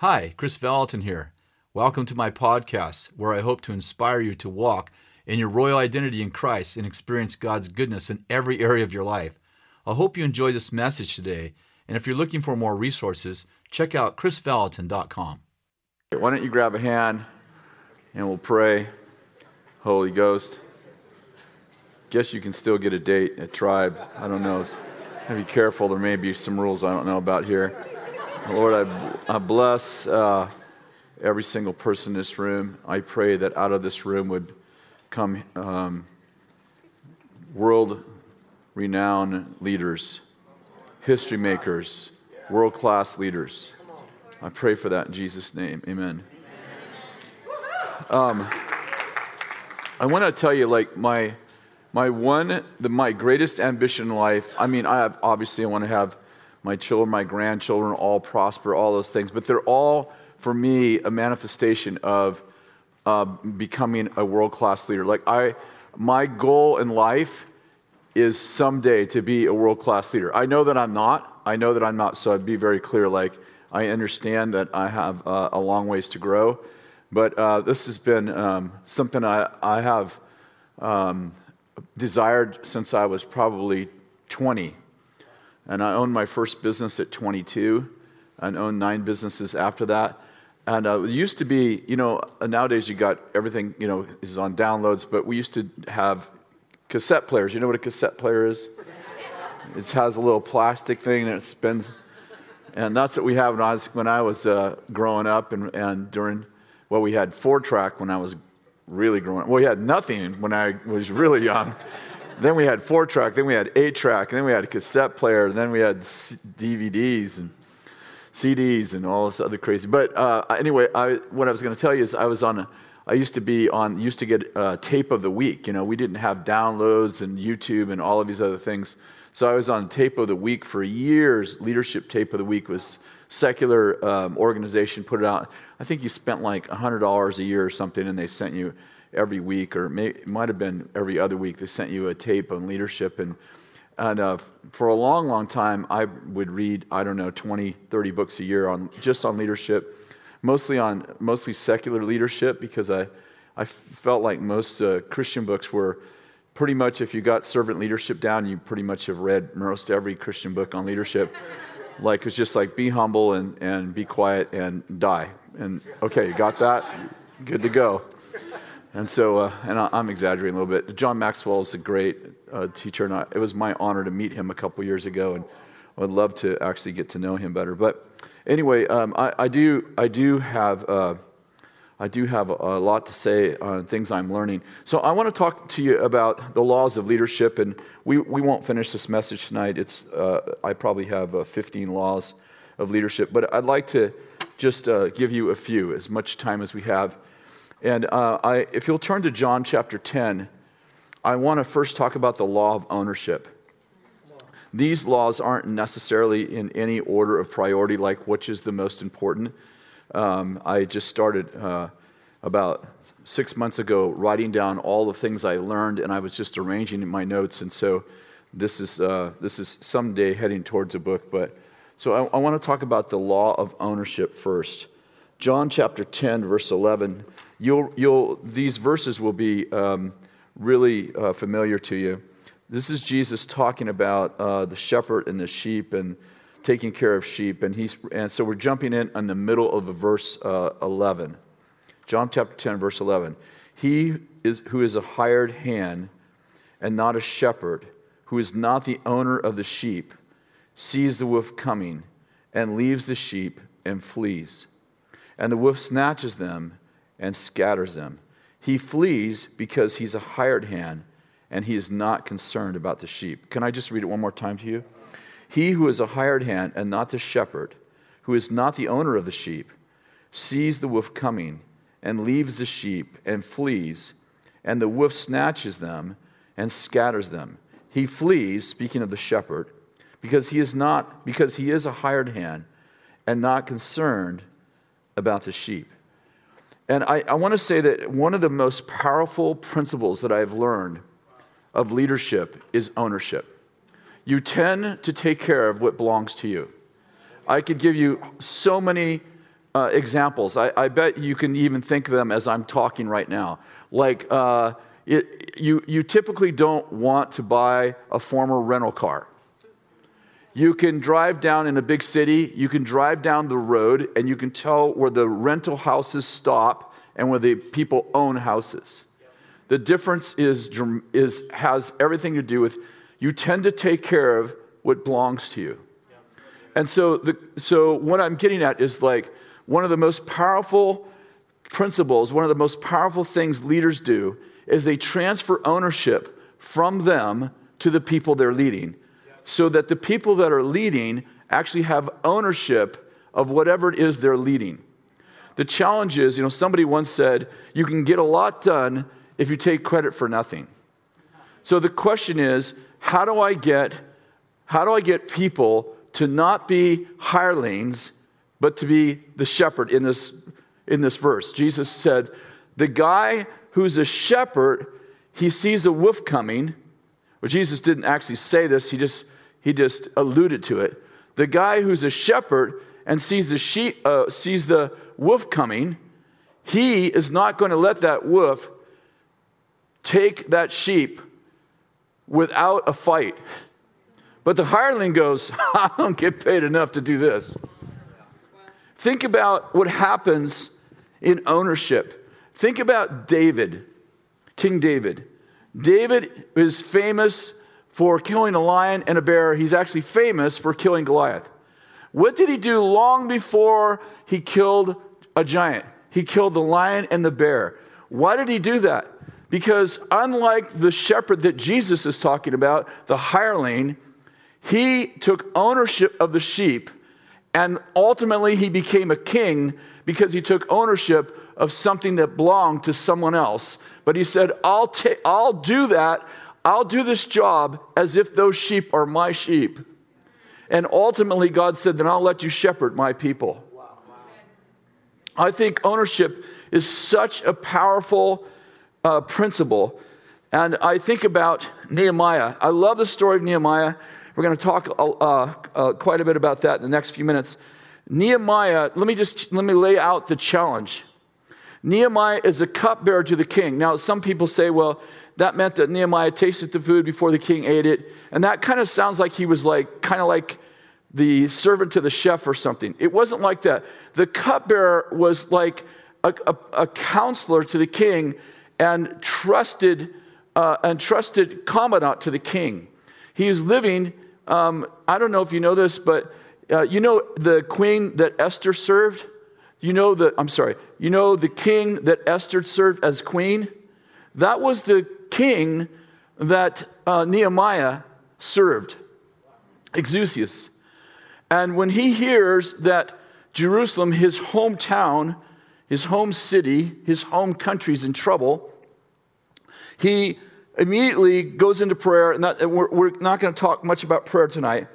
Hi, Kris Vallotton here. Welcome to my podcast, where I hope to inspire you to walk in your royal identity in Christ and experience God's goodness in every area of your life. I hope you enjoy this message today, and if you're looking for more resources, check out krisvallotton.com. Why don't you grab a hand and we'll pray. Holy Ghost. Guess you can still get a date at Tribe. I don't know. Be careful. There may be some rules I don't know about here. Lord, I, I bless uh, every single person in this room. I pray that out of this room would come um, world renowned leaders, history makers, world class leaders. I pray for that in Jesus' name. Amen. Um, I want to tell you, like, my, my one, the, my greatest ambition in life, I mean, I have, obviously, I want to have my children, my grandchildren all prosper, all those things. But they're all, for me, a manifestation of uh, becoming a world class leader. Like, I, my goal in life is someday to be a world class leader. I know that I'm not. I know that I'm not. So I'd be very clear. Like, I understand that I have uh, a long ways to grow. But uh, this has been um, something I, I have um, desired since I was probably 20. And I owned my first business at 22 and owned nine businesses after that. And uh, it used to be, you know, nowadays you got everything, you know, is on downloads, but we used to have cassette players. You know what a cassette player is? It has a little plastic thing and it spins. And that's what we have when I was, when I was uh, growing up and, and during, well, we had four track when I was really growing up. Well, we had nothing when I was really young then we had four track, then we had eight track, and then we had a cassette player, and then we had DVDs and CDs and all this other crazy. But uh, anyway, I, what I was going to tell you is I was on a, I used to be on, used to get a tape of the week. You know, we didn't have downloads and YouTube and all of these other things. So I was on tape of the week for years. Leadership tape of the week was secular um, organization put it out. I think you spent like $100 a year or something, and they sent you every week, or may, it might have been every other week, they sent you a tape on leadership. And, and uh, for a long, long time, I would read, I don't know, 20, 30 books a year on just on leadership, mostly on mostly secular leadership, because I, I felt like most uh, Christian books were pretty much, if you got servant leadership down, you pretty much have read most every Christian book on leadership. like it's just like be humble and, and be quiet and die. And okay, you got that? Good to go. And so, uh, and I, am exaggerating a little bit. John Maxwell is a great uh, teacher, and I, it was my honor to meet him a couple years ago, and I would love to actually get to know him better. But anyway, um, I, I, do, I do have, uh, I do have a, a, lot to say on things I'm learning. So I want to talk to you about the laws of leadership, and we, we won't finish this message tonight. It's, uh, I probably have uh, 15 laws of leadership, but I'd like to just uh, give you a few, as much time as we have. And uh, I, if you'll turn to John chapter 10, I want to first talk about the law of ownership. These laws aren't necessarily in any order of priority, like which is the most important. Um, I just started uh, about six months ago writing down all the things I learned, and I was just arranging my notes. And so this is, uh, this is someday heading towards a book. But so I, I want to talk about the law of ownership first. John chapter 10, verse 11 you'll, you'll, these verses will be um, really uh, familiar to you. This is Jesus talking about uh, the shepherd and the sheep and taking care of sheep. And, he's, and so we're jumping in in the middle of verse uh, 11. John chapter 10, verse 11. He is, who is a hired hand and not a shepherd, who is not the owner of the sheep, sees the wolf coming and leaves the sheep and flees. And the wolf snatches them and scatters them. He flees because he's a hired hand and he is not concerned about the sheep. Can I just read it one more time to you? He who is a hired hand and not the shepherd, who is not the owner of the sheep, sees the wolf coming and leaves the sheep and flees, and the wolf snatches them and scatters them. He flees, speaking of the shepherd, because he is not because he is a hired hand and not concerned about the sheep. And I, I want to say that one of the most powerful principles that I've learned of leadership is ownership. You tend to take care of what belongs to you. I could give you so many uh, examples. I, I, bet you can even think of them as I'm talking right now. Like, uh, it, you, you typically don't want to buy a former rental car. You can drive down in a big city, you can drive down the road, and you can tell where the rental houses stop and where the people own houses. The difference is, is, has everything to do with you tend to take care of what belongs to you. And so, the, so what I'm getting at is like one of the most powerful principles, one of the most powerful things leaders do is they transfer ownership from them to the people they're leading so that the people that are leading actually have ownership of whatever it is they're leading. The challenge is, you know, somebody once said, you can get a lot done if you take credit for nothing. So the question is, how do I get how do I get people to not be hirelings but to be the shepherd in this in this verse? Jesus said, the guy who's a shepherd, he sees a wolf coming. Well, Jesus didn't actually say this, he just he just alluded to it. The guy who's a shepherd and sees the sheep uh, sees the wolf coming, he is not going to let that wolf take that sheep without a fight. But the hireling goes, I don't get paid enough to do this. Think about what happens in ownership. Think about David, King David. David is famous for killing a lion and a bear. He's actually famous for killing Goliath. What did he do long before he killed a giant? He killed the lion and the bear. Why did he do that? Because unlike the shepherd that Jesus is talking about, the hireling, he took ownership of the sheep and ultimately he became a king because he took ownership of something that belonged to someone else. But he said, I'll, ta- I'll do that. I'll do this job as if those sheep are my sheep. And ultimately, God said, Then I'll let you shepherd my people. I think ownership is such a powerful uh, principle. And I think about Nehemiah. I love the story of Nehemiah. We're going to talk uh, uh, quite a bit about that in the next few minutes. Nehemiah, let me just let me lay out the challenge. Nehemiah is a cupbearer to the king. Now, some people say, well, that meant that Nehemiah tasted the food before the king ate it. And that kind of sounds like he was like, kind of like the servant to the chef or something. It wasn't like that. The cupbearer was like a, a, a counselor to the king and trusted, uh, and trusted commandant to the king. He was living, um, I don't know if you know this, but uh, you know the queen that Esther served? You know the, I'm sorry, you know the king that Esther served as queen? That was the king that uh, Nehemiah served, Exusius. And when he hears that Jerusalem, his hometown, his home city, his home country is in trouble, he immediately goes into prayer. And, that, and we're, we're not going to talk much about prayer tonight,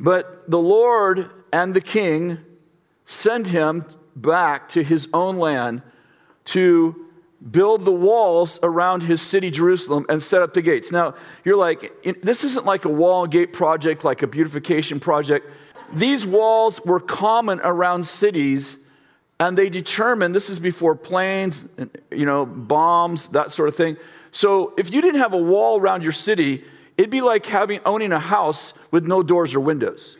but the Lord and the king send him back to his own land to build the walls around his city, Jerusalem, and set up the gates. Now, you're like, this isn't like a wall and gate project, like a beautification project. These walls were common around cities, and they determined this is before planes, you know, bombs, that sort of thing. So if you didn't have a wall around your city, it'd be like having owning a house with no doors or windows.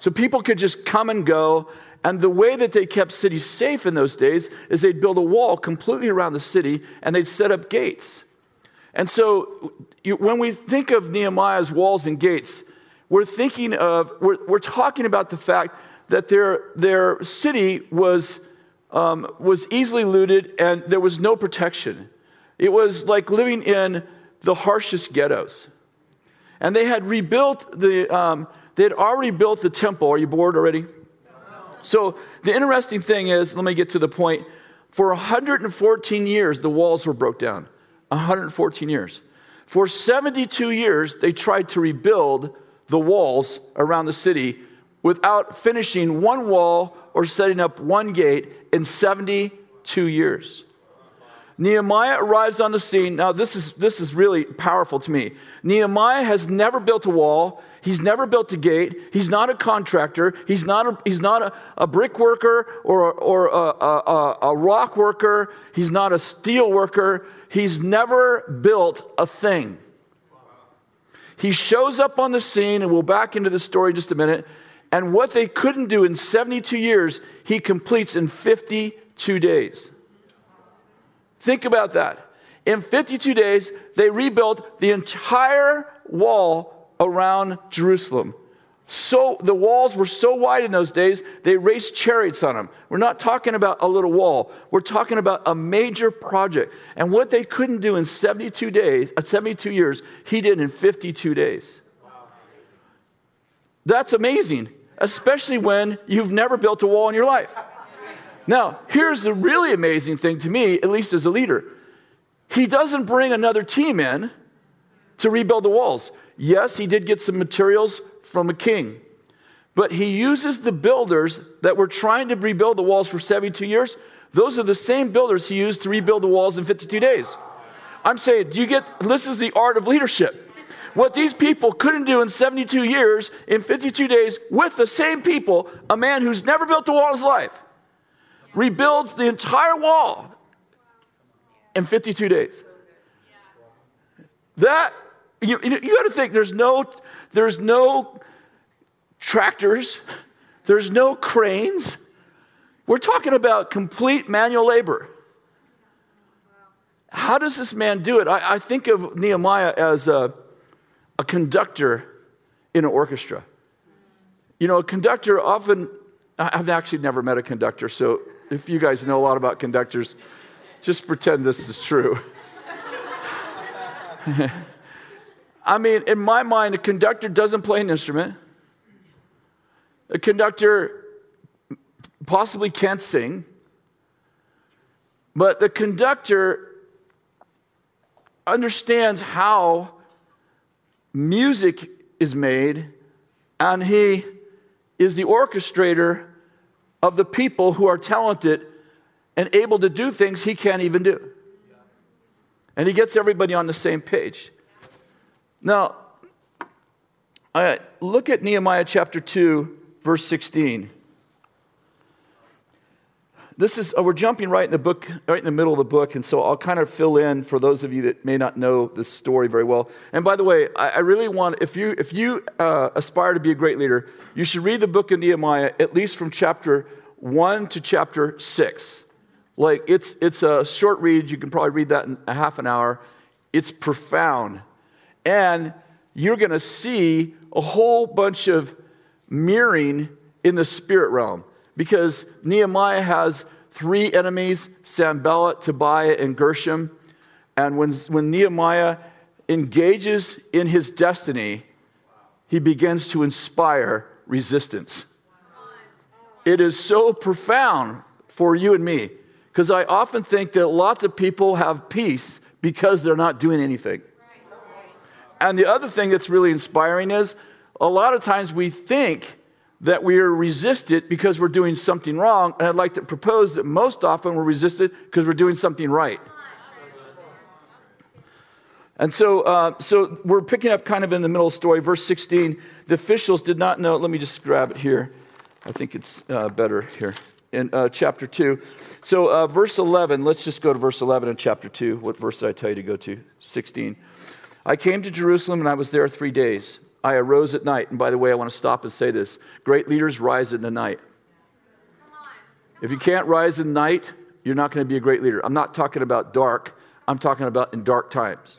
So people could just come and go. And the way that they kept cities safe in those days is they'd build a wall completely around the city and they'd set up gates. And so when we think of Nehemiah's walls and gates, we're thinking of, we're, we're talking about the fact that their, their city was, um, was easily looted and there was no protection. It was like living in the harshest ghettos. And they had rebuilt the, um, they had already built the temple. Are you bored already? So the interesting thing is, let me get to the point. For 114 years, the walls were broke down. 114 years. For 72 years, they tried to rebuild the walls around the city without finishing one wall or setting up one gate in 72 years. Nehemiah arrives on the scene. Now, this is, this is really powerful to me. Nehemiah has never built a wall. He's never built a gate. He's not a contractor. He's not a, he's not a, a brick worker or, or a, a, a rock worker. He's not a steel worker. He's never built a thing. He shows up on the scene, and we'll back into the story in just a minute. And what they couldn't do in 72 years, he completes in 52 days. Think about that. In 52 days, they rebuilt the entire wall around Jerusalem. So the walls were so wide in those days, they raced chariots on them. We're not talking about a little wall. We're talking about a major project. And what they couldn't do in 72 days, uh, 72 years, he did in 52 days. That's amazing, especially when you've never built a wall in your life. Now, here's the really amazing thing to me, at least as a leader. He doesn't bring another team in to rebuild the walls. Yes, he did get some materials from a king. But he uses the builders that were trying to rebuild the walls for 72 years. Those are the same builders he used to rebuild the walls in 52 days. I'm saying, do you get this is the art of leadership. What these people couldn't do in 72 years, in 52 days, with the same people, a man who's never built a wall in his life rebuilds the entire wall in 52 days. That, you, you, got to think, there's no, there's no tractors, there's no cranes. We're talking about complete manual labor. How does this man do it? I, I think of Nehemiah as a, a conductor in an orchestra. You know, a conductor often, I've actually never met a conductor, so if you guys know a lot about conductors, just pretend this is true. I mean, in my mind, a conductor doesn't play an instrument. A conductor possibly can't sing. But the conductor understands how music is made, and he is the orchestrator of the people who are talented and able to do things he can't even do. And he gets everybody on the same page. Now, I look at Nehemiah chapter 2, verse 16. This is, oh, we're jumping right in the book, right in the middle of the book, and so I'll kind of fill in for those of you that may not know this story very well. And by the way, I, I really want, if you, if you uh, aspire to be a great leader, you should read the book of Nehemiah at least from chapter 1 to chapter 6. Like, it's, it's a short read. You can probably read that in a half an hour. It's profound. And you're going to see a whole bunch of mirroring in the spirit realm because Nehemiah has three enemies Sanballat, Tobiah, and Geshem. And when, when Nehemiah engages in his destiny, he begins to inspire resistance. It is so profound for you and me because I often think that lots of people have peace because they're not doing anything. And the other thing that's really inspiring is a lot of times we think that we are resisted because we're doing something wrong. And I'd like to propose that most often we're resisted because we're doing something right. And so, uh, so we're picking up kind of in the middle of the story. Verse 16 the officials did not know. Let me just grab it here. I think it's uh, better here in uh, chapter 2. So, uh, verse 11, let's just go to verse 11 in chapter 2. What verse did I tell you to go to? 16. I came to Jerusalem and I was there three days. I arose at night. And by the way, I want to stop and say this great leaders rise in the night. If you can't rise in the night, you're not going to be a great leader. I'm not talking about dark, I'm talking about in dark times.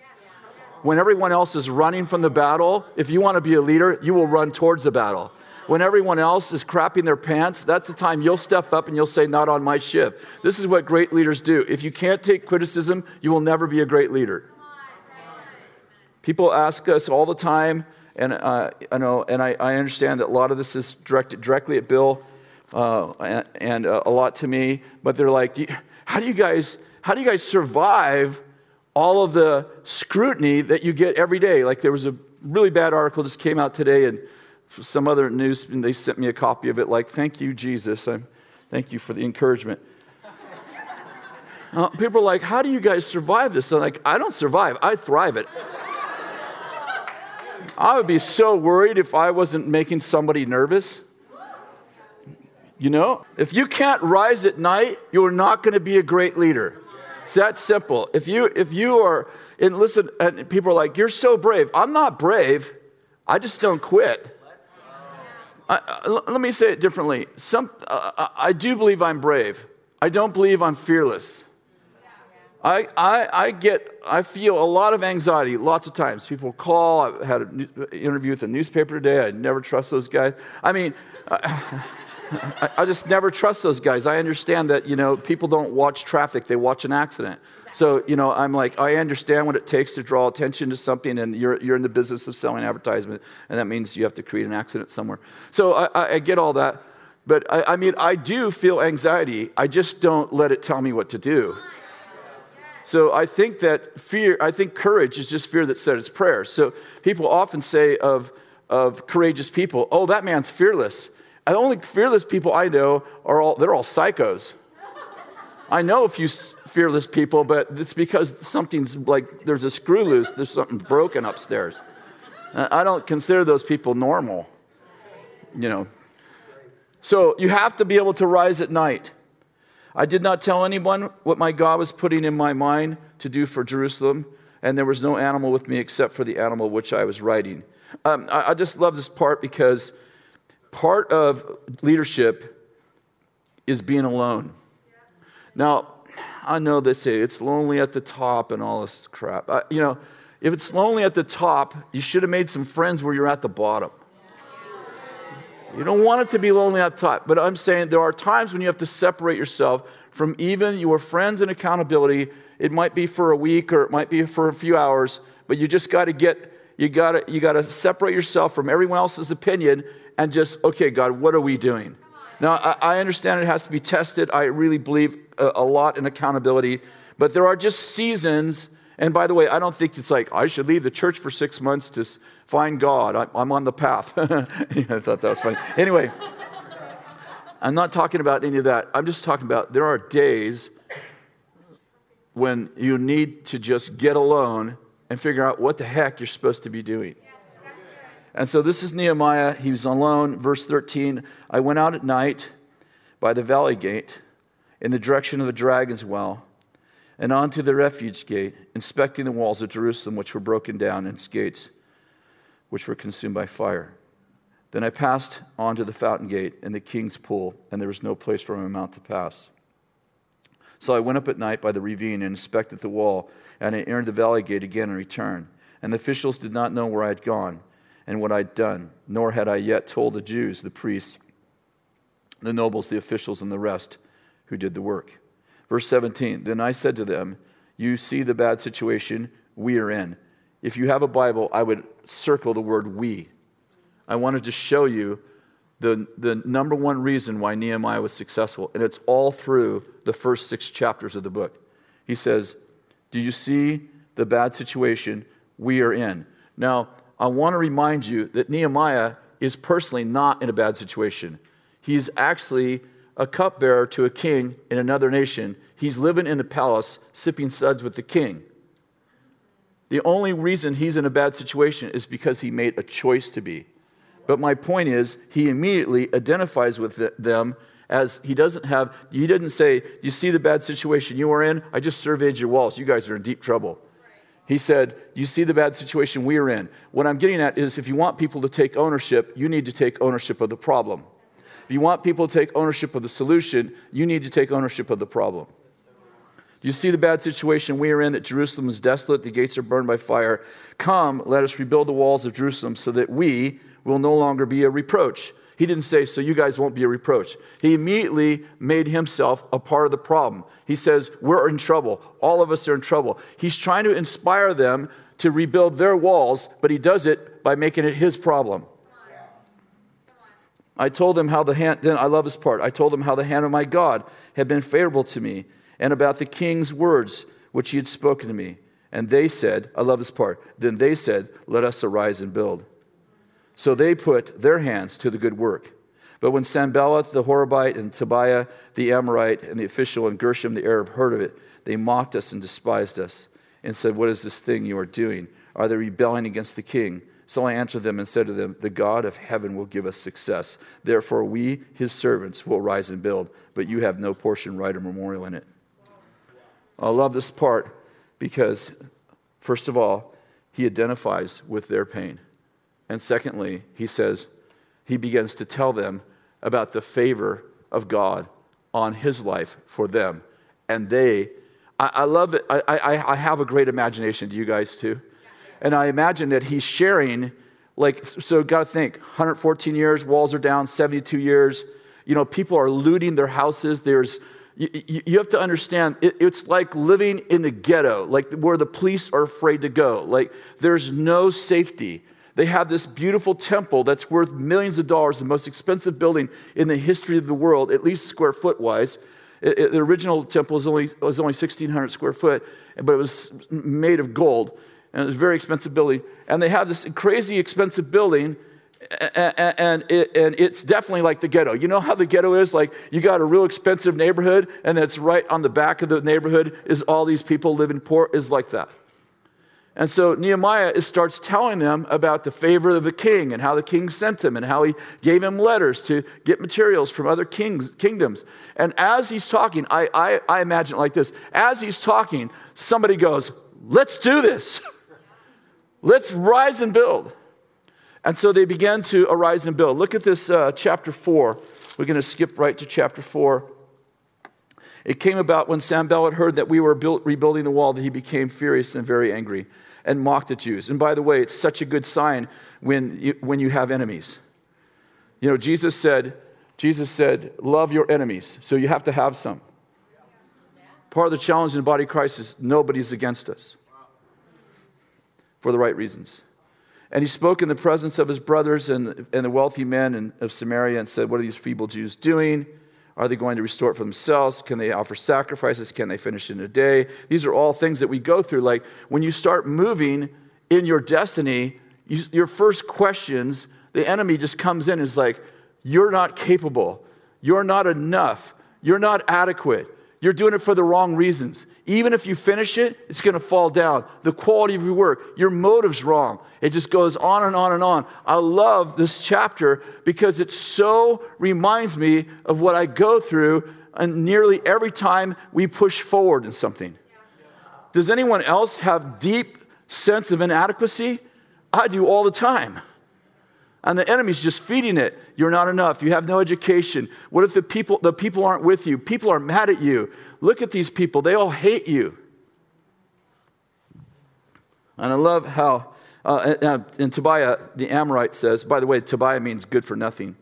When everyone else is running from the battle, if you want to be a leader, you will run towards the battle. When everyone else is crapping their pants, that's the time you'll step up and you'll say, Not on my ship. This is what great leaders do. If you can't take criticism, you will never be a great leader. People ask us all the time, and uh, I know, and I, I, understand that a lot of this is directed directly at Bill uh, and, and uh, a lot to me. But they're like, "How do you guys? How do you guys survive all of the scrutiny that you get every day?" Like there was a really bad article just came out today, and some other news, and they sent me a copy of it. Like, "Thank you, Jesus. I'm, thank you for the encouragement." Uh, people are like, How do you guys survive this? I'm like, I don't survive, I thrive it. I would be so worried if I wasn't making somebody nervous. You know, if you can't rise at night, you're not going to be a great leader. It's that simple. If you if you are and listen, and people are like, "You're so brave." I'm not brave. I just don't quit. I, I, let me say it differently. Some, uh, I do believe I'm brave. I don't believe I'm fearless. I, I, I get, I feel a lot of anxiety lots of times. People call. I had an interview with a newspaper today. I never trust those guys. I mean, I, I, just never trust those guys. I understand that, you know, people don't watch traffic, they watch an accident. So, you know, I'm like, I understand what it takes to draw attention to something, and you're, you're in the business of selling advertisement, and that means you have to create an accident somewhere. So I, I get all that. But I, I mean, I do feel anxiety. I just don't let it tell me what to do. So I think that fear, I think courage is just fear that said its prayer. So people often say of, of courageous people, oh, that man's fearless. And The only fearless people I know are all, they're all psychos. I know a few fearless people, but it's because something's like there's a screw loose, there's something broken upstairs. Uh, I don't consider those people normal, you know. So you have to be able to rise at night. I did not tell anyone what my God was putting in my mind to do for Jerusalem, and there was no animal with me except for the animal which I was riding. Um, I, I just love this part because part of leadership is being alone. Now, I know they say it's lonely at the top and all this crap. I, you know, if it's lonely at the top, you should have made some friends where you're at the bottom. You don't want it to be lonely at top, but I'm saying there are times when you have to separate yourself from even your friends and accountability. It might be for a week or it might be for a few hours, but you just got to get you got to you got to separate yourself from everyone else's opinion and just okay, God, what are we doing? Now I, I understand it has to be tested. I really believe a, a lot in accountability, but there are just seasons. And by the way, I don't think it's like I should leave the church for six months to find God. I, I'm on the path. I thought that was funny. Anyway, I'm not talking about any of that. I'm just talking about there are days when you need to just get alone and figure out what the heck you're supposed to be doing. And so this is Nehemiah. He was alone. Verse 13 I went out at night by the valley gate in the direction of the dragon's well and on to the refuge gate, inspecting the walls of Jerusalem, which were broken down, and its gates, which were consumed by fire. Then I passed on to the fountain gate and the king's pool, and there was no place for my mount to pass. So I went up at night by the ravine and inspected the wall, and I entered the valley gate again and returned. And the officials did not know where I had gone and what I'd done, nor had I yet told the Jews, the priests, the nobles, the officials, and the rest who did the work. Verse 17 Then I said to them, You see the bad situation we are in. If you have a Bible, I would circle the word we. I wanted to show you the, the number one reason why Nehemiah was successful, and it's all through the first six chapters of the book. He says, Do you see the bad situation we are in? Now, I want to remind you that Nehemiah is personally not in a bad situation. He's actually a cupbearer to a king in another nation. He's living in the palace, sipping suds with the king. The only reason he's in a bad situation is because he made a choice to be. But my point is, he immediately identifies with them as he doesn't have, he didn't say, You see the bad situation you are in? I just surveyed your walls. You guys are in deep trouble. He said, You see the bad situation we are in. What I'm getting at is if you want people to take ownership, you need to take ownership of the problem. If you want people to take ownership of the solution, you need to take ownership of the problem. You see the bad situation we are in that Jerusalem is desolate, the gates are burned by fire. Come, let us rebuild the walls of Jerusalem so that we will no longer be a reproach. He didn't say, so you guys won't be a reproach. He immediately made himself a part of the problem. He says, we're in trouble. All of us are in trouble. He's trying to inspire them to rebuild their walls, but he does it by making it his problem. I told them how the hand, then I love this part. I told them how the hand of my God had been favorable to me and about the king's words which he had spoken to me. And they said, I love this part. Then they said, Let us arise and build. So they put their hands to the good work. But when Sanballat the Horonite and Tobiah the Amorite and the official and Geshem the Arab heard of it, they mocked us and despised us and said, What is this thing you are doing? Are they rebelling against the king? So I answered them and said to them, The God of heaven will give us success. Therefore, we, his servants, will rise and build, but you have no portion, right, or memorial in it. I love this part because, first of all, he identifies with their pain. And secondly, he says, he begins to tell them about the favor of God on his life for them. And they, I, I love it. I, I, I have a great imagination. Do you guys too? And I imagine that he's sharing, like, so got to think 114 years, walls are down, 72 years. You know, people are looting their houses. There's, you, you have to understand, it, it's like living in the ghetto, like where the police are afraid to go. Like, there's no safety. They have this beautiful temple that's worth millions of dollars, the most expensive building in the history of the world, at least square foot wise. It, it, the original temple was only, was only 1,600 square foot, but it was made of gold. And it was a very expensive building. And they have this crazy expensive building, and, it, and it's definitely like the ghetto. You know how the ghetto is? Like you got a real expensive neighborhood, and it's right on the back of the neighborhood is all these people living poor, is like that. And so Nehemiah starts telling them about the favor of the king and how the king sent him and how he gave him letters to get materials from other kings, kingdoms. And as he's talking, I, I, I imagine it like this as he's talking, somebody goes, Let's do this. Let's rise and build. And so they began to arise and build. Look at this uh, chapter 4. We're going to skip right to chapter 4. It came about when Sam Sanballat heard that we were built, rebuilding the wall that he became furious and very angry and mocked the Jews. And by the way, it's such a good sign when you, when you have enemies. You know, Jesus said, Jesus said, love your enemies. So you have to have some. Part of the challenge in the body of Christ is nobody's against us for the right reasons. And he spoke in the presence of his brothers and, and the wealthy men of Samaria and said, What are these feeble Jews doing? Are they going to restore it for themselves? Can they offer sacrifices? Can they finish in a day? These are all things that we go through. Like when you start moving in your destiny, you, your first questions, the enemy just comes in and is like, You're not capable. You're not enough. You're not adequate. You're doing it for the wrong reasons. Even if you finish it, it's going to fall down. The quality of your work, your motive's wrong. It just goes on and on and on. I love this chapter because it so reminds me of what I go through and nearly every time we push forward in something. Does anyone else have deep sense of inadequacy? I do all the time. And the enemy's just feeding it. You're not enough. You have no education. What if the people, the people aren't with you? People are mad at you. Look at these people. They all hate you. And I love how, uh, and, and Tobiah, the Amorite, says, by the way, Tobiah means good for nothing.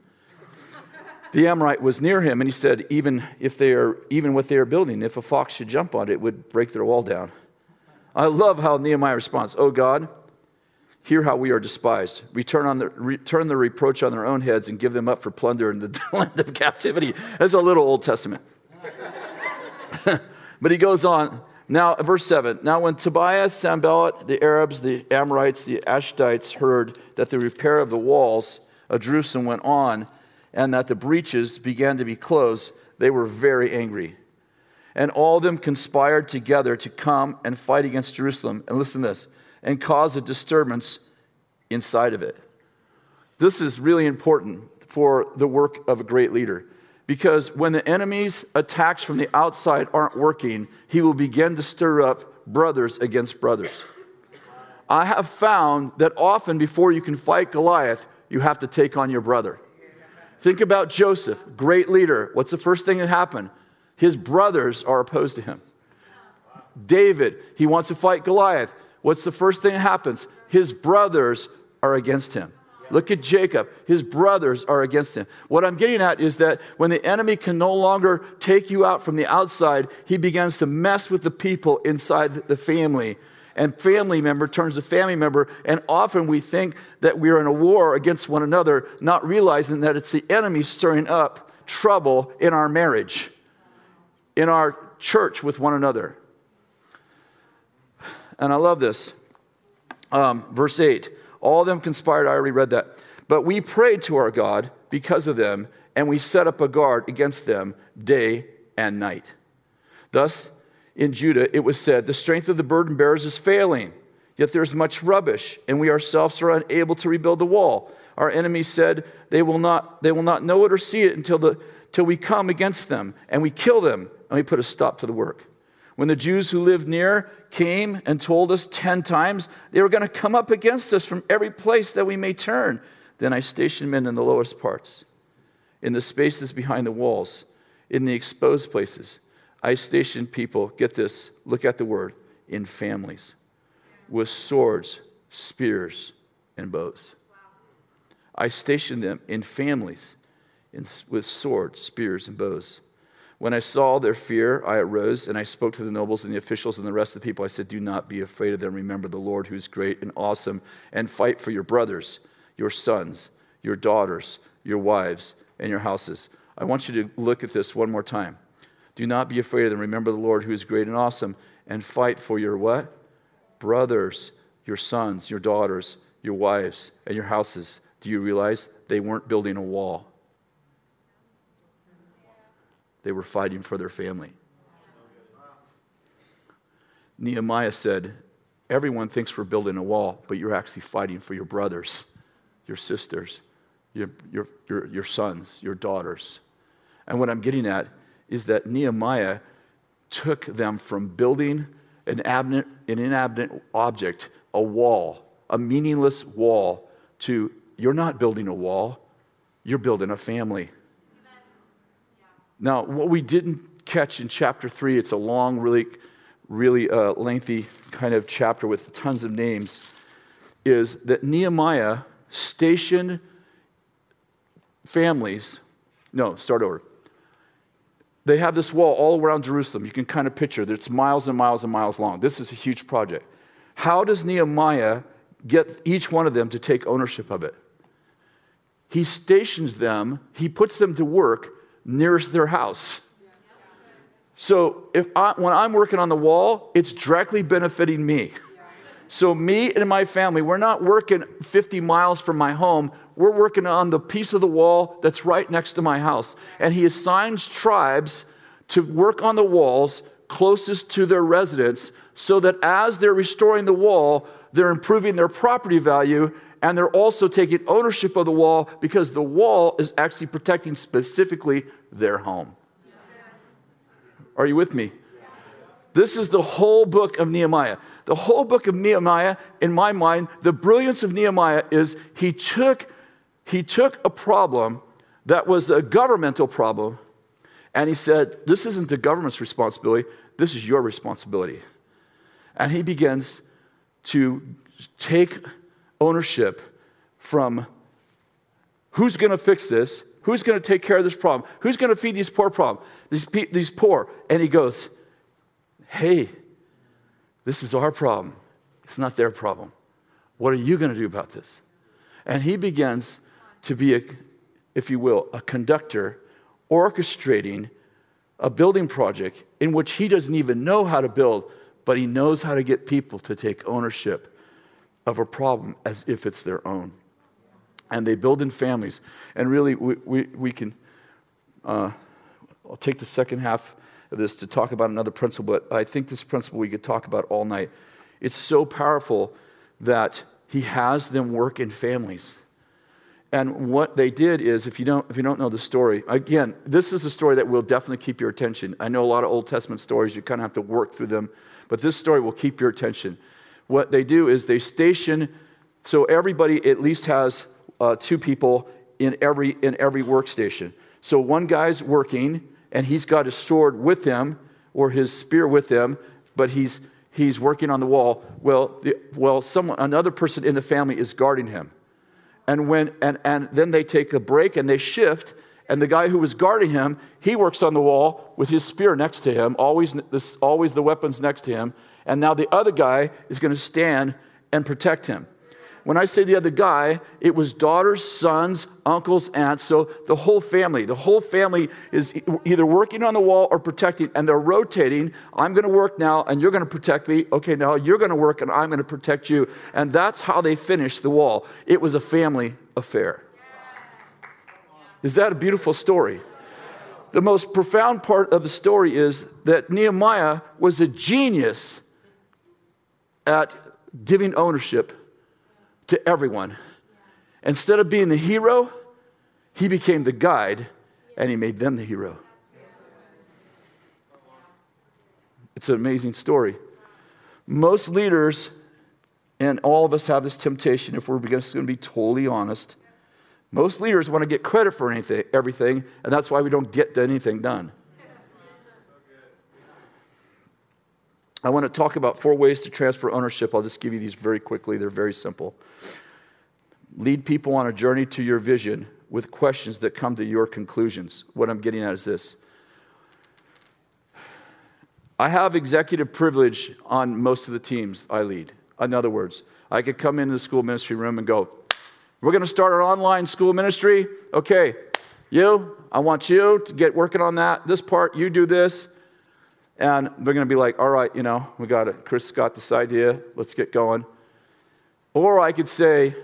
the Amorite was near him, and he said, even if they are, even what they are building, if a fox should jump on it, it would break their wall down. I love how Nehemiah responds, Oh God, Hear how we are despised. Return, on the, return the reproach on their own heads and give them up for plunder in the land of captivity. That's a little Old Testament. but he goes on. Now, verse 7. Now, when Tobias, Sanballat, the Arabs, the Amorites, the Ashdodites heard that the repair of the walls of Jerusalem went on and that the breaches began to be closed, they were very angry. And all of them conspired together to come and fight against Jerusalem. And listen to this and cause a disturbance inside of it. This is really important for the work of a great leader because when the enemy's attacks from the outside aren't working, he will begin to stir up brothers against brothers. I have found that often before you can fight Goliath, you have to take on your brother. Think about Joseph, great leader. What's the first thing that happened? His brothers are opposed to him. David, he wants to fight Goliath what's the first thing that happens? His brothers are against him. Look at Jacob. His brothers are against him. What I'm getting at is that when the enemy can no longer take you out from the outside, he begins to mess with the people inside the family. And family member turns to family member. And often we think that we're in a war against one another, not realizing that it's the enemy stirring up trouble in our marriage, in our church with one another. And I love this. Um, verse 8 All of them conspired. I already read that. But we prayed to our God because of them, and we set up a guard against them day and night. Thus, in Judah, it was said, The strength of the burden bearers is failing, yet there is much rubbish, and we ourselves are unable to rebuild the wall. Our enemies said, They will not, they will not know it or see it until, the, until we come against them, and we kill them, and we put a stop to the work. When the Jews who lived near came and told us 10 times they were going to come up against us from every place that we may turn, then I stationed men in the lowest parts, in the spaces behind the walls, in the exposed places. I stationed people, get this, look at the word, in families, with swords, spears, and bows. I stationed them in families in, with swords, spears, and bows. When I saw their fear, I arose and I spoke to the nobles and the officials and the rest of the people. I said, Do not be afraid of them. Remember the Lord who is great and awesome, and fight for your brothers, your sons, your daughters, your wives, and your houses. I want you to look at this one more time. Do not be afraid of them. Remember the Lord who is great and awesome, and fight for your what? Brothers, your sons, your daughters, your wives, and your houses. Do you realize they weren't building a wall? They were fighting for their family. Nehemiah said, Everyone thinks we're building a wall, but you're actually fighting for your brothers, your sisters, your, your, your, your sons, your daughters. And what I'm getting at is that Nehemiah took them from building an, abnent, an inanimate object, a wall, a meaningless wall, to you're not building a wall, you're building a family. Now, what we didn't catch in chapter 3, it's a long, really, really uh, lengthy kind of chapter with tons of names, is that Nehemiah stationed families. No, start over. They have this wall all around Jerusalem. You can kind of picture that it's miles and miles and miles long. This is a huge project. How does Nehemiah get each one of them to take ownership of it? He stations them, he puts them to work nearest their house. So if I, when I'm working on the wall, it's directly benefiting me. So me and my family, we're not working 50 miles from my home. We're working on the piece of the wall that's right next to my house. And he assigns tribes to work on the walls closest to their residence so that as they're restoring the wall, they're improving their property value and they're also taking ownership of the wall because the wall is actually protecting specifically their home. Are you with me? This is the whole book of Nehemiah. The whole book of Nehemiah, in my mind, the brilliance of Nehemiah is he took, he took a problem that was a governmental problem and he said, This isn't the government's responsibility, this is your responsibility. And he begins to take ownership from who's going to fix this, who's going to take care of this problem, who's going to feed these poor problem, these, these poor. And he goes, hey, this is our problem. It's not their problem. What are you going to do about this? And he begins to be, a, if you will, a conductor orchestrating a building project in which he doesn't even know how to build, but he knows how to get people to take ownership of a problem as if it's their own. And they build in families. And really, we, we, we can, uh, I'll take the second half of this to talk about another principle, but I think this principle we could talk about all night. It's so powerful that he has them work in families. And what they did is, if you don't, if you don't know the story, again, this is a story that will definitely keep your attention. I know a lot of Old Testament stories, you kind of have to work through them, but this story will keep your attention what they do is they station, so everybody at least has uh, two people in every, in every workstation. So one guy's working and he's got his sword with him or his spear with him, but he's, he's working on the wall. Well, the, well someone, another person in the family is guarding him. And, when, and, and then they take a break and they shift and the guy who was guarding him, he works on the wall with his spear next to him, always, this, always the weapons next to him. And now the other guy is going to stand and protect him. When I say the other guy, it was daughters, sons, uncles, aunts. So the whole family, the whole family is either working on the wall or protecting, and they're rotating. I'm going to work now, and you're going to protect me. Okay, now you're going to work, and I'm going to protect you. And that's how they finished the wall. It was a family affair. Is that a beautiful story? The most profound part of the story is that Nehemiah was a genius at giving ownership to everyone. Instead of being the hero, he became the guide and he made them the hero. It's an amazing story. Most leaders, and all of us have this temptation if we're going to be totally honest. Most leaders want to get credit for anything, everything, and that's why we don't get anything done. I want to talk about four ways to transfer ownership. I'll just give you these very quickly. They're very simple. Lead people on a journey to your vision with questions that come to your conclusions. What I'm getting at is this I have executive privilege on most of the teams I lead. In other words, I could come into the school ministry room and go, We're going to start our online school ministry. Okay, you, I want you to get working on that. This part, you do this. And they're going to be like, All right, you know, we got it. Kris got this idea. Let's get going. Or I could say,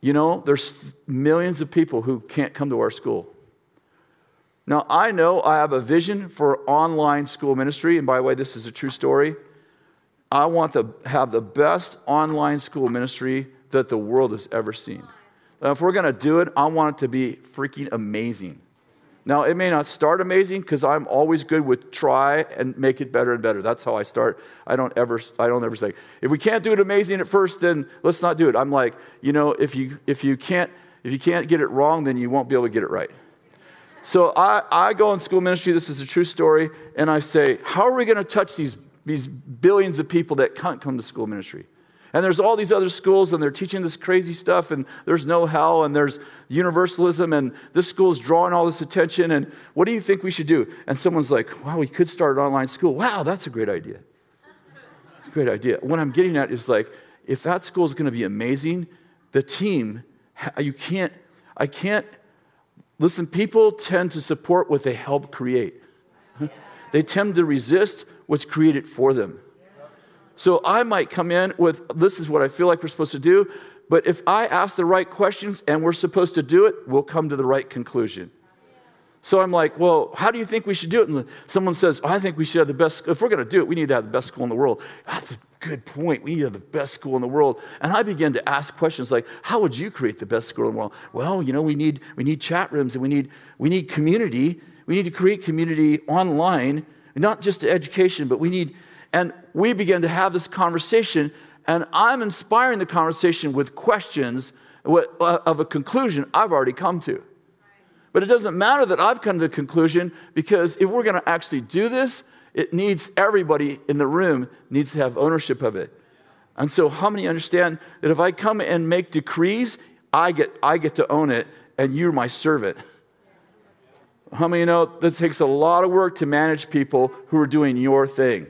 You know, there's millions of people who can't come to our school. Now, I know I have a vision for online school ministry, and by the way, this is a true story. I want to have the best online school ministry that the world has ever seen. Now, if we're going to do it, I want it to be freaking amazing. Now, it may not start amazing because I'm always good with try and make it better and better. That's how I start. I don't ever, I don't ever say, if we can't do it amazing at first, then let's not do it. I'm like, you know, if you, if you can't, if you can't get it wrong, then you won't be able to get it right. So I, I go in school ministry, this is a true story, and I say, How are we going to touch these, these billions of people that can't come to school ministry? And there's all these other schools, and they're teaching this crazy stuff, and there's no hell, and there's universalism, and this school's drawing all this attention. And what do you think we should do? And someone's like, Wow, we could start an online school. Wow, that's a great idea. a great idea. What I'm getting at is like, if that school is going to be amazing, the team, you can't, I can't Listen, people tend to support what they help create. they tend to resist what's created for them. So I might come in with this is what I feel like we're supposed to do, but if I ask the right questions and we're supposed to do it, we'll come to the right conclusion. So I'm like, well, how do you think we should do it? And someone says, oh, I think we should have the best. If we're going to do it, we need to have the best school in the world. That's a good point. We need to have the best school in the world. And I begin to ask questions like, how would you create the best school in the world? Well, you know, we need we need chat rooms and we need we need community. We need to create community online, not just education, but we need. And we begin to have this conversation, and I'm inspiring the conversation with questions uh, of a conclusion I've already come to. But it doesn't matter that I've come to the conclusion because if we're going to actually do this, it needs everybody in the room needs to have ownership of it. And so how many understand that if I come and make decrees, I get I get to own it and you're my servant. How many know that takes a lot of work to manage people who are doing your thing?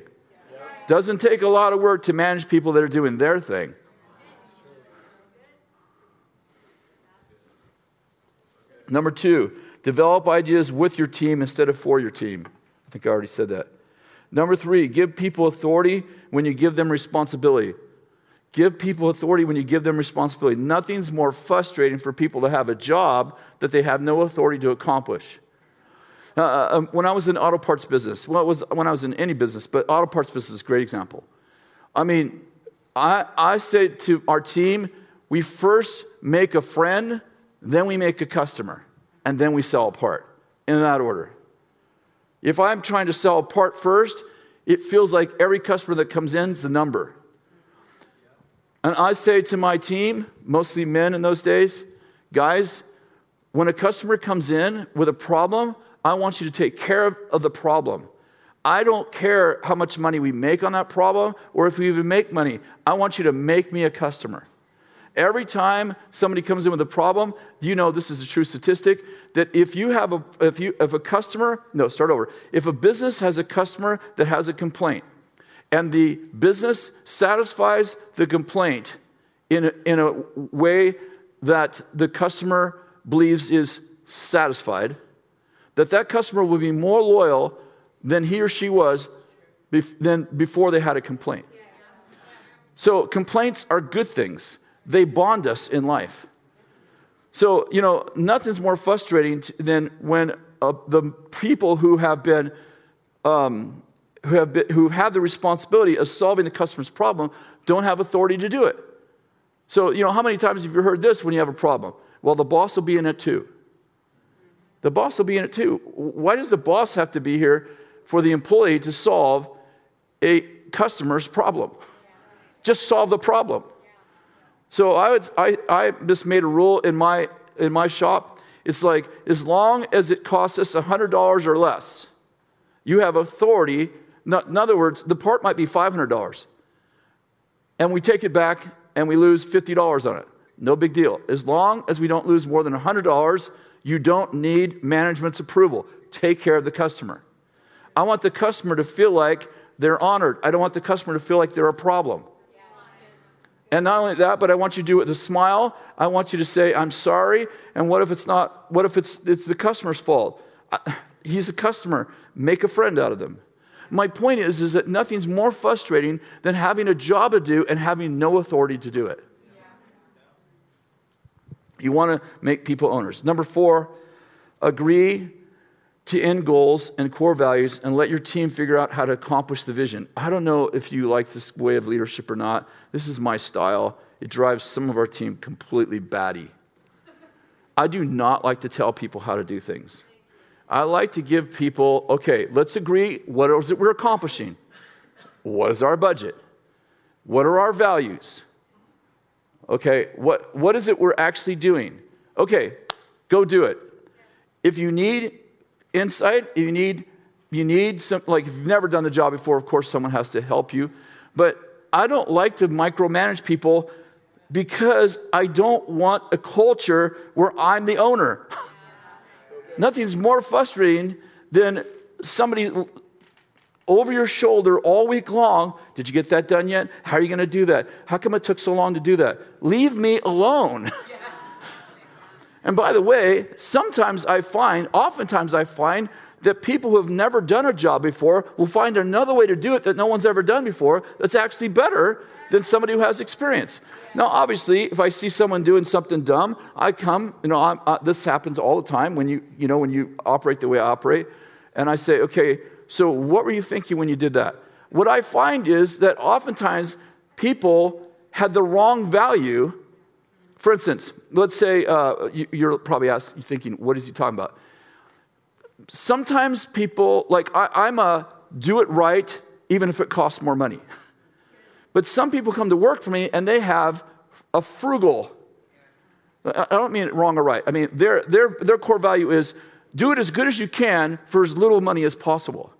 Doesn't take a lot of work to manage people that are doing their thing. Number two, develop ideas with your team instead of for your team. I think I already said that. Number three, give people authority when you give them responsibility. Give people authority when you give them responsibility. Nothing's more frustrating for people to have a job that they have no authority to accomplish. Uh, uh um, when I was in auto parts business, well, was when I was in any business, but auto parts business is a great example. I mean, I, I say to our team, we first make a friend then we make a customer, and then we sell a part in that order. If I'm trying to sell a part first, it feels like every customer that comes in is a number. And I say to my team, mostly men in those days, guys, when a customer comes in with a problem, I want you to take care of, of the problem. I don't care how much money we make on that problem or if we even make money. I want you to make me a customer. Every time somebody comes in with a problem, do you know this is a true statistic? That if you have a if you if a customer, no, start over. If a business has a customer that has a complaint, and the business satisfies the complaint in a, in a way that the customer believes is satisfied, that that customer will be more loyal than he or she was bef- than before they had a complaint. So complaints are good things they bond us in life. So, you know, nothing's more frustrating than when uh, the people who have been, um, who have been, who have the responsibility of solving the customer's problem don't have authority to do it. So, you know, how many times have you heard this when you have a problem? Well, the boss will be in it too. The boss will be in it too. Why does the boss have to be here for the employee to solve a customer's problem? Just solve the problem. So I, would, I, I just made a rule in my, in my shop. It's like, as long as it costs us $100 or less, you have authority. In other words, the part might be $500. And we take it back and we lose $50 on it. No big deal. As long as we don't lose more than $100, you don't need management's approval. Take care of the customer. I want the customer to feel like they're honored. I don't want the customer to feel like they're a problem. And not only that, but I want you to do it with a smile. I want you to say, I'm sorry. And what if it's not, what if it's, it's the customer's fault? I, he's a customer. Make a friend out of them. My point is, is that nothing's more frustrating than having a job to do and having no authority to do it. You want to make people owners. Number four, agree to end goals and core values and let your team figure out how to accomplish the vision. I don't know if you like this way of leadership or not. This is my style. It drives some of our team completely batty. I do not like to tell people how to do things. I like to give people, okay, let's agree what is it we're accomplishing? What is our budget? What are our values? Okay, what, what is it we're actually doing? Okay, go do it. If you need insight. You need, you need some, like if you've never done the job before, of course, someone has to help you. But I don't like to micromanage people because I don't want a culture where I'm the owner. Nothing's more frustrating than somebody over your shoulder all week long. Did you get that done yet? How are you going to do that? How come it took so long to do that? Leave me alone. And by the way, sometimes I find, oftentimes I find, that people who have never done a job before will find another way to do it that no one's ever done before that's actually better than somebody who has experience. Now, obviously, if I see someone doing something dumb, I come, you know, uh, this happens all the time when you, you know, when you operate the way I operate, and I say, okay, so what were you thinking when you did that? What I find is that oftentimes people had the wrong value for instance, let's say uh, you, are probably asking, thinking, what is he talking about? Sometimes people, like I, I'm a do it right, even if it costs more money. But some people come to work for me and they have a frugal. I don't mean it wrong or right. I mean, their, their, their core value is do it as good as you can for as little money as possible.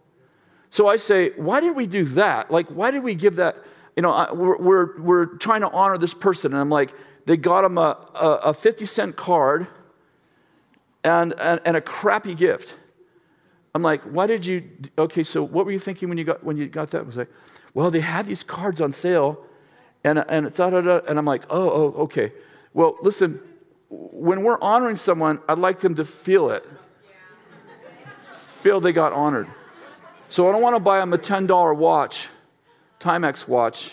So I say, why did we do that? Like, why did we give that? You know, we're, we're, we're trying to honor this person. And I'm like, they got him a, a, a 50 cent card and, and, and a crappy gift. I'm like, why did you? Okay, so what were you thinking when you got when you got that? I was like, well, they had these cards on sale, and and da, da, da, and I'm like, oh, oh, okay. Well, listen, when we're honoring someone, I'd like them to feel it, feel they got honored. So I don't want to buy him a ten dollar watch, Timex watch,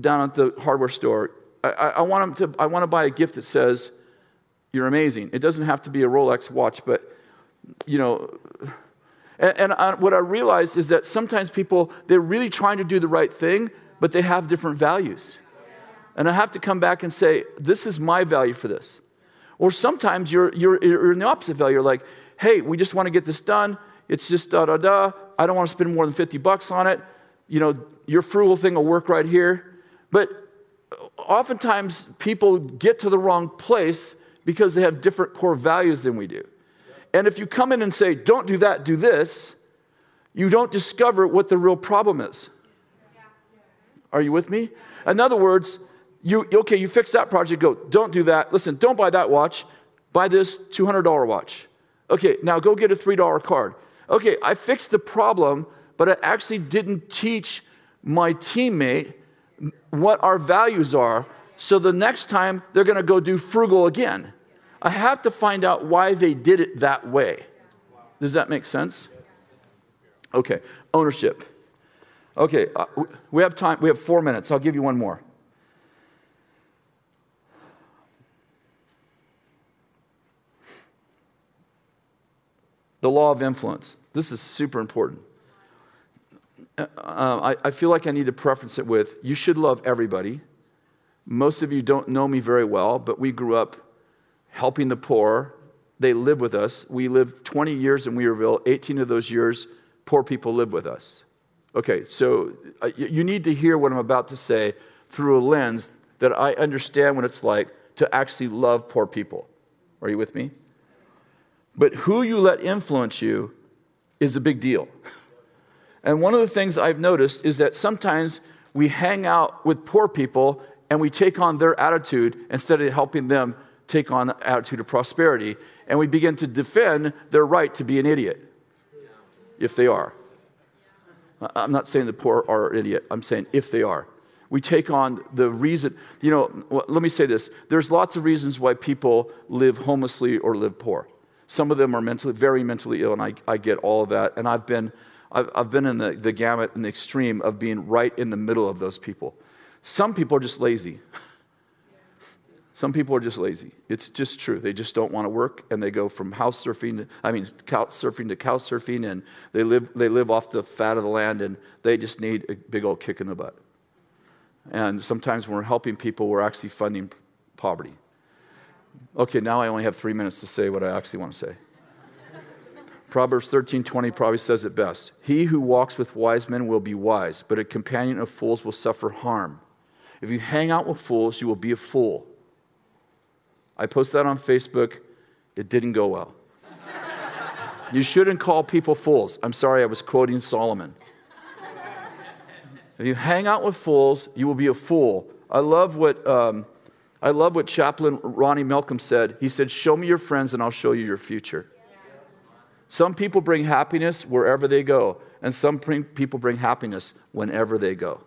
down at the hardware store. I, I, want them to, I want to buy a gift that says, You're amazing. It doesn't have to be a Rolex watch, but, you know, and, and I, what I realized is that sometimes people, they're really trying to do the right thing, but they have different values. And I have to come back and say, This is my value for this. Or sometimes you're, you're, you're in the opposite value. You're like, Hey, we just want to get this done. It's just da da da. I don't want to spend more than 50 bucks on it. You know, your frugal thing will work right here. But oftentimes people get to the wrong place because they have different core values than we do. And if you come in and say, don't do that, do this, you don't discover what the real problem is. Are you with me? In other words, you okay, you fix that project, go, don't do that. Listen, don't buy that watch, buy this $200 watch. Okay, now go get a $3 card okay, I fixed the problem, but I actually didn't teach my teammate what our values are. So the next time they're going to go do frugal again. I have to find out why they did it that way. Does that make sense? Okay, ownership. Okay, uh, we have time. We have four minutes. I'll give you one more. The law of influence. This is super important. Uh, I, I feel like I need to preference it with you should love everybody. Most of you don't know me very well, but we grew up helping the poor. They live with us. We lived 20 years in Weaverville. 18 of those years, poor people live with us. Okay, so uh, you need to hear what I'm about to say through a lens that I understand what it's like to actually love poor people. Are you with me? But who you let influence you is a big deal. And one of the things I've noticed is that sometimes we hang out with poor people and we take on their attitude instead of helping them take on the attitude of prosperity. And we begin to defend their right to be an idiot, if they are. I'm not saying the poor are an idiot, I'm saying if they are. We take on the reason, you know, let me say this. There's lots of reasons why people live homelessly or live poor. Some of them are mentally, very mentally ill, and I, I get all of that. And I've been, I've, I've been in the, the gamut and the extreme of being right in the middle of those people. Some people are just lazy. Some people are just lazy. It's just true. They just don't want to work, and they go from house surfing, to, I mean, couch surfing to couch surfing, and they live, they live off the fat of the land, and they just need a big old kick in the butt. And sometimes when we're helping people, we're actually funding poverty. Okay, now I only have three minutes to say what I actually want to say. Proverbs 13:20 probably says it best. He who walks with wise men will be wise, but a companion of fools will suffer harm. If you hang out with fools, you will be a fool. I posted that on Facebook. It didn't go well. you shouldn't call people fools. I'm sorry, I was quoting Solomon. If you hang out with fools, you will be a fool. I love what, um, I love what Chaplain Ronnie Malcolm said. He said, Show me your friends and I'll show you your future. Some people bring happiness wherever they go, and some people bring happiness whenever they go.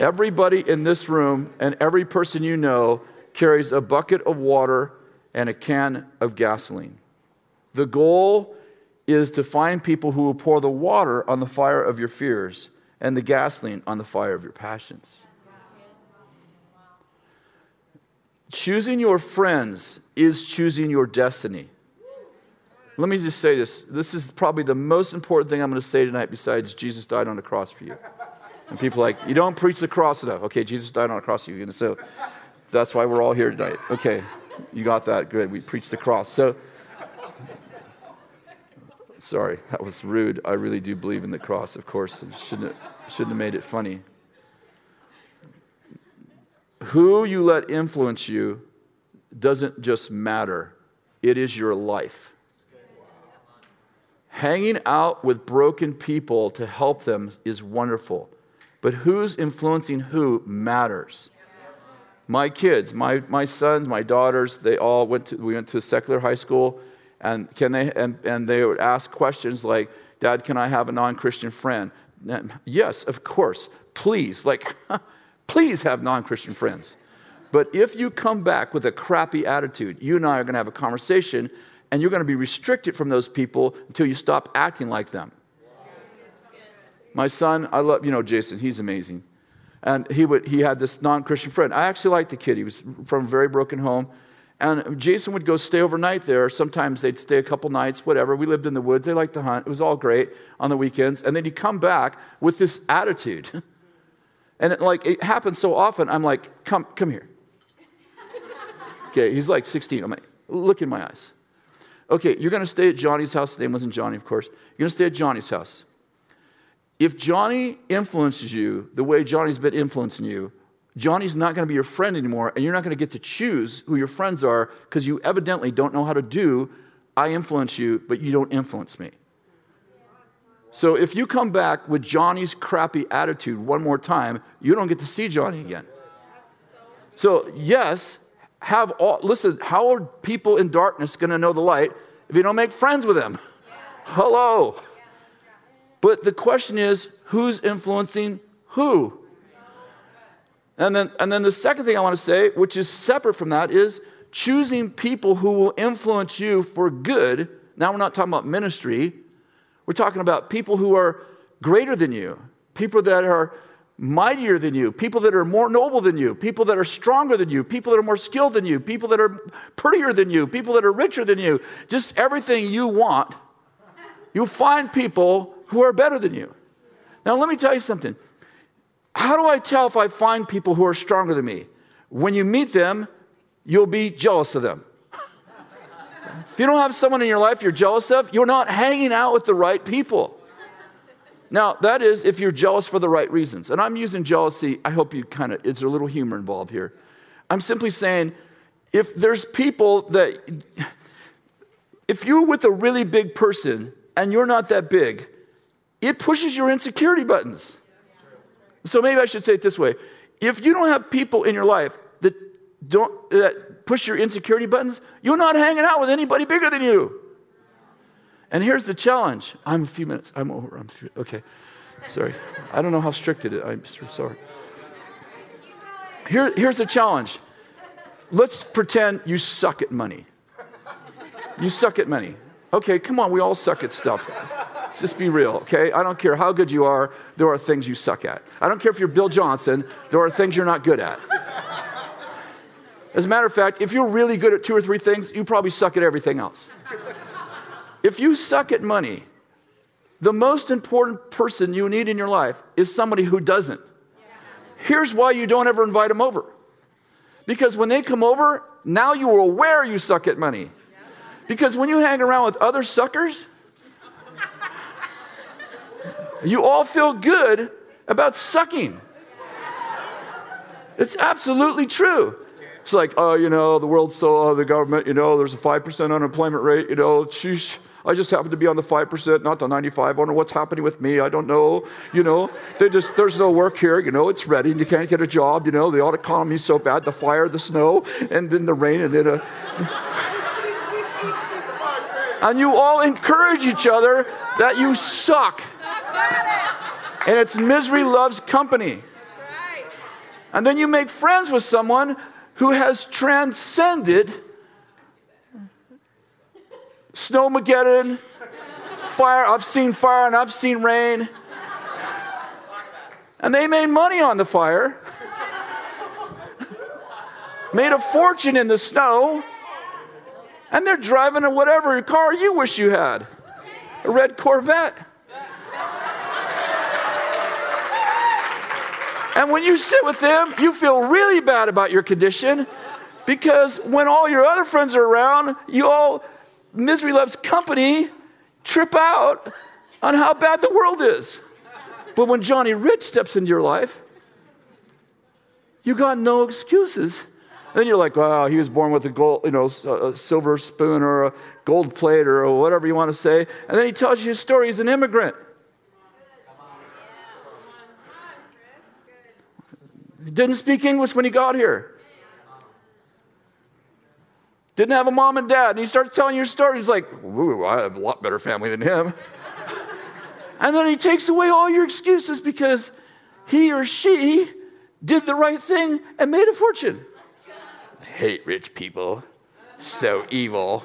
Everybody in this room and every person you know carries a bucket of water and a can of gasoline. The goal is to find people who will pour the water on the fire of your fears and the gasoline on the fire of your passions. Choosing your friends is choosing your destiny. Let me just say this. This is probably the most important thing I'm going to say tonight, besides Jesus died on the cross for you. And people like, you don't preach the cross enough. Okay, Jesus died on the cross for you. And so that's why we're all here tonight. Okay, you got that. Good. We preach the cross. So, sorry, that was rude. I really do believe in the cross, of course. And shouldn't have, shouldn't have made it funny. Who you let influence you doesn't just matter, it is your life. Hanging out with broken people to help them is wonderful, but who's influencing who matters. My kids, my, my sons, my daughters, they all went to, we went to a secular high school, and, can they, and, and they would ask questions like, Dad, can I have a non Christian friend? Yes, of course. Please. Like, Please have non Christian friends. But if you come back with a crappy attitude, you and I are going to have a conversation and you're going to be restricted from those people until you stop acting like them. My son, I love, you know, Jason, he's amazing. And he, would, he had this non Christian friend. I actually liked the kid. He was from a very broken home. And Jason would go stay overnight there. Sometimes they'd stay a couple nights, whatever. We lived in the woods. They liked to hunt. It was all great on the weekends. And then he'd come back with this attitude. And it, like it happens so often, I'm like, come, come here. Okay, he's like 16. I'm like, look in my eyes. Okay, you're going to stay at Johnny's house. His name wasn't Johnny, of course. You're going to stay at Johnny's house. If Johnny influences you the way Johnny's been influencing you, Johnny's not going to be your friend anymore, and you're not going to get to choose who your friends are because you evidently don't know how to do I influence you, but you don't influence me. So if you come back with Johnny's crappy attitude one more time, you don't get to see Johnny again. So, yes, have all, listen, how are people in darkness going to know the light if you don't make friends with them? Hello. But the question is, who's influencing who? And then, and then the second thing I want to say, which is separate from that, is choosing people who will influence you for good. Now, we're not talking about ministry, we're talking about people who are greater than you, people that are mightier than you, people that are more noble than you, people that are stronger than you, people that are more skilled than you, people that are prettier than you, people that are richer than you, just everything you want, you'll find people who are better than you. Now, let me tell you something. How do I tell if I find people who are stronger than me? When you meet them, you'll be jealous of them. if you don't have someone in your life you're jealous of, you're not hanging out with the right people. Now, that is if you're jealous for the right reasons. And I'm using jealousy, I hope you kind of, it's a little humor involved here. I'm simply saying if there's people that, if you're with a really big person and you're not that big, it pushes your insecurity buttons. So maybe I should say it this way if you don't have people in your life that don't that push your insecurity buttons, you're not hanging out with anybody bigger than you. And here's the challenge. I'm a few minutes. I'm over. I'm few, okay. Sorry. I don't know how strict it is. I'm sorry. Here, here's the challenge. Let's pretend you suck at money. You suck at money. Okay, come on. We all suck at stuff. Let's just be real, okay? I don't care how good you are, there are things you suck at. I don't care if you're Bill Johnson, there are things you're not good at. As a matter of fact, if you're really good at two or three things, you probably suck at everything else. If you suck at money, the most important person you need in your life is somebody who doesn't. Here's why you don't ever invite them over. Because when they come over, now you are aware you suck at money. Because when you hang around with other suckers, you all feel good about sucking. It's absolutely true. It's like, oh, you know, the world's so, oh, the government, you know, there's a 5% unemployment rate, you know, sheesh. I just happen to be on the 5%, not the 95. I wonder what's happening with me. I don't know. You know, they just, there's no work here. You know, it's ready and you can't get a job. You know, the economy's so bad. The fire, the snow, and then the rain, and then a. and you all encourage each other that you suck. And it's misery loves company. And then you make friends with someone who has transcended Snowmageddon, fire. I've seen fire and I've seen rain. And they made money on the fire, made a fortune in the snow, and they're driving a whatever car you wish you had a red Corvette. And when you sit with them, you feel really bad about your condition because when all your other friends are around, you all, misery loves company, trip out on how bad the world is. But when Johnny Rich steps into your life, you got no excuses. Then you're like, wow, he was born with a gold, you know, a silver spoon or a gold plate or whatever you want to say. And then he tells you his story. He's an immigrant. He didn't speak English when he got here. Didn't have a mom and dad. And he starts telling your story. He's like, ooh, I have a lot better family than him. and then he takes away all your excuses because he or she did the right thing and made a fortune. Hate rich people. So evil.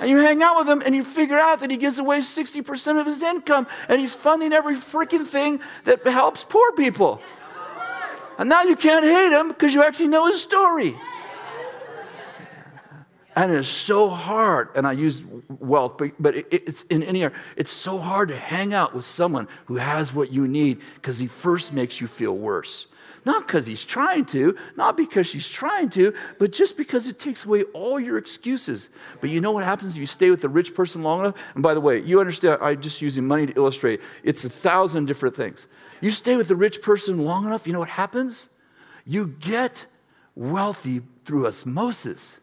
And you hang out with him and you figure out that he gives away 60% of his income and he's funding every freaking thing that helps poor people. And now you can't hate him because you actually know his story. And it's so hard, and I use wealth, but, but it, it's in any area, it's so hard to hang out with someone who has what you need because he first makes you feel worse. Not because he's trying to, not because she's trying to, but just because it takes away all your excuses. But you know what happens if you stay with the rich person long enough? And by the way, you understand, I'm just using money to illustrate. It's a thousand different things. You stay with the rich person long enough, you know what happens? You get wealthy through osmosis.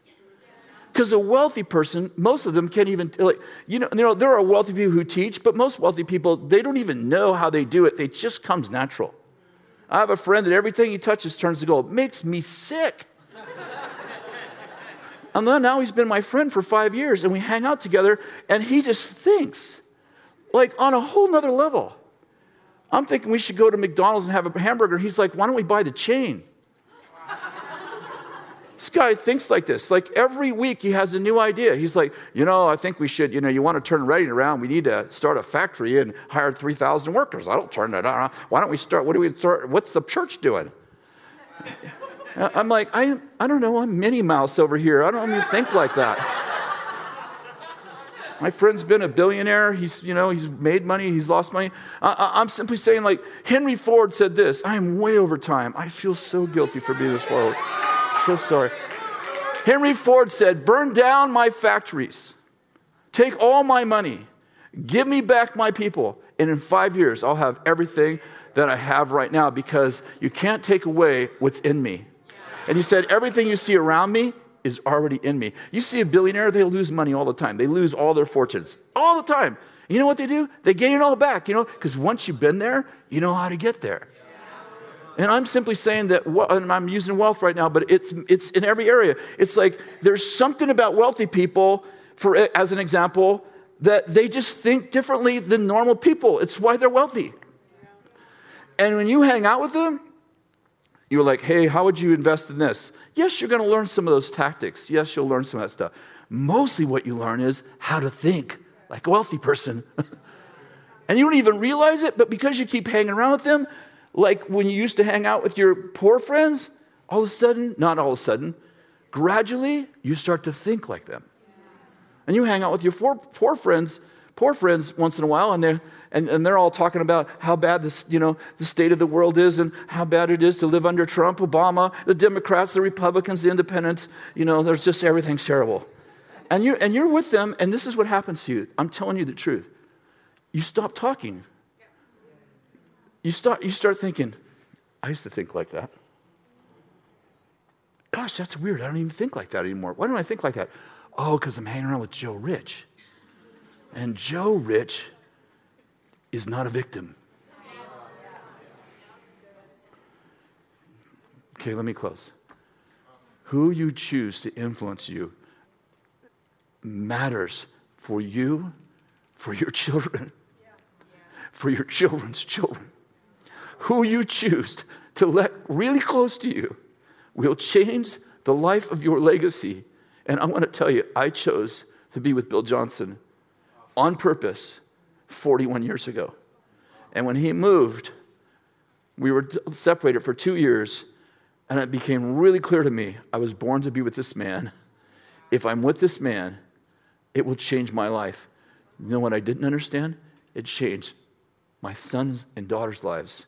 Because a wealthy person, most of them can't even, like, you know, you know, there are wealthy people who teach, but most wealthy people, they don't even know how they do it. It just comes natural. I have a friend that everything he touches turns to gold. It Makes me sick. and then now he's been my friend for five years, and we hang out together, and he just thinks like on a whole nother level. I'm thinking we should go to McDonald's and have a hamburger. He's like, why don't we buy the chain? This guy thinks like this. Like every week he has a new idea. He's like, you know, I think we should, you know, you want to turn Redding around. We need to start a factory and hire 3,000 workers. I don't turn that around. Why don't we start? What do we start? What's the church doing? I'm like, I, I don't know. I'm Minnie Mouse over here. I don't even think like that. My friend's been a billionaire. He's, you know, he's made money. He's lost money. I, am simply saying, like Henry Ford said this. I am way over time. I feel so guilty for being this over. So sorry. Henry Ford said, "Burn down my factories, take all my money, give me back my people, and in five years I'll have everything that I have right now because you can't take away what's in me." And he said, "Everything you see around me is already in me. You see a billionaire, they lose money all the time. They lose all their fortunes all the time. You know what they do? They gain it all back, you know, because once you've been there, you know how to get there. And I'm simply saying that, and I'm using wealth right now, but it's, it's in every area. It's like there's something about wealthy people, for, as an example, that they just think differently than normal people. It's why they're wealthy. And when you hang out with them, you're like, hey, how would you invest in this? Yes, you're going to learn some of those tactics. Yes, you'll learn some of that stuff. Mostly what you learn is how to think like a wealthy person. and you don't even realize it, but because you keep hanging around with them, like when you used to hang out with your poor friends, all of a sudden, not all of a sudden, gradually you start to think like them. And you hang out with your poor, poor friends, poor friends once in a while, and they're, and, and they're all talking about how bad this, you know, the state of the world is and how bad it is to live under Trump, Obama, the Democrats, the Republicans, the independents. You know, there's just everything's terrible. And you're, and you're with them, and this is what happens to you. I'm telling you the truth. You stop talking. You start, you start thinking, I used to think like that. Gosh, that's weird. I don't even think like that anymore. Why don't I think like that? Oh, because I'm hanging around with Joe Rich. And Joe Rich is not a victim. Okay, let me close. Who you choose to influence you matters for you, for your children, for your children's children. Who you choose to let really close to you will change the life of your legacy. And I want to tell you, I chose to be with Bill Johnson on purpose 41 years ago. And when he moved, we were separated for two years, and it became really clear to me I was born to be with this man. If I'm with this man, it will change my life. You know what I didn't understand? It changed my sons and daughters' lives.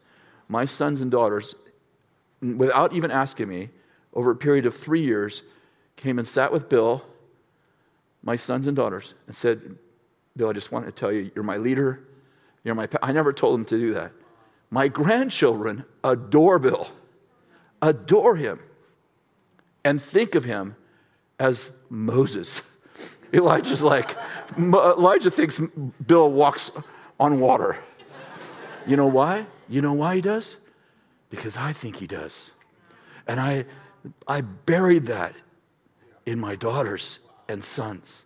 My sons and daughters, without even asking me, over a period of three years, came and sat with Bill, my sons and daughters, and said, Bill, I just want to tell you, you're my leader. You're my. Pa-. I never told them to do that. My grandchildren adore Bill, adore him, and think of him as Moses. Elijah's like, Elijah thinks Bill walks on water. You know why? You know why he does? Because I think he does. And I, I buried that in my daughters and sons.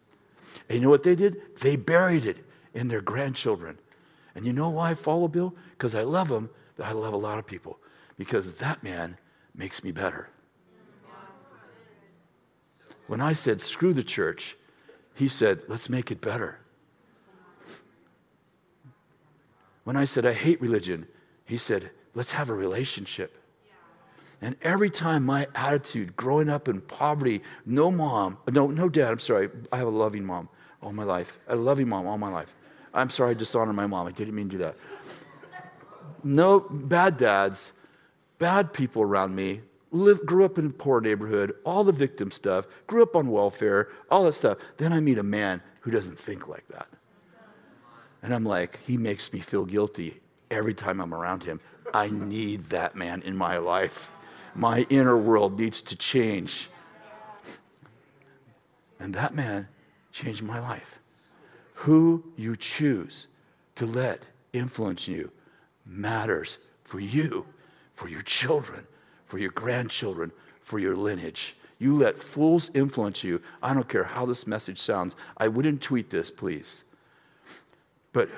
And you know what they did? They buried it in their grandchildren. And you know why I follow Bill? Because I love him, but I love a lot of people. Because that man makes me better. When I said, screw the church, he said, let's make it better. When I said, I hate religion, he said, let's have a relationship. And every time my attitude growing up in poverty, no mom, no, no dad, I'm sorry, I have a loving mom all my life. A loving mom all my life. I'm sorry I dishonored my mom. I didn't mean to do that. No bad dads, bad people around me. Live, grew up in a poor neighborhood, all the victim stuff, grew up on welfare, all that stuff. Then I meet a man who doesn't think like that. And I'm like, he makes me feel guilty every time I'm around him. I need that man in my life. My inner world needs to change. And that man changed my life. Who you choose to let influence you matters for you, for your children, for your grandchildren, for your lineage. You let fools influence you. I don't care how this message sounds. I wouldn't tweet this, please. But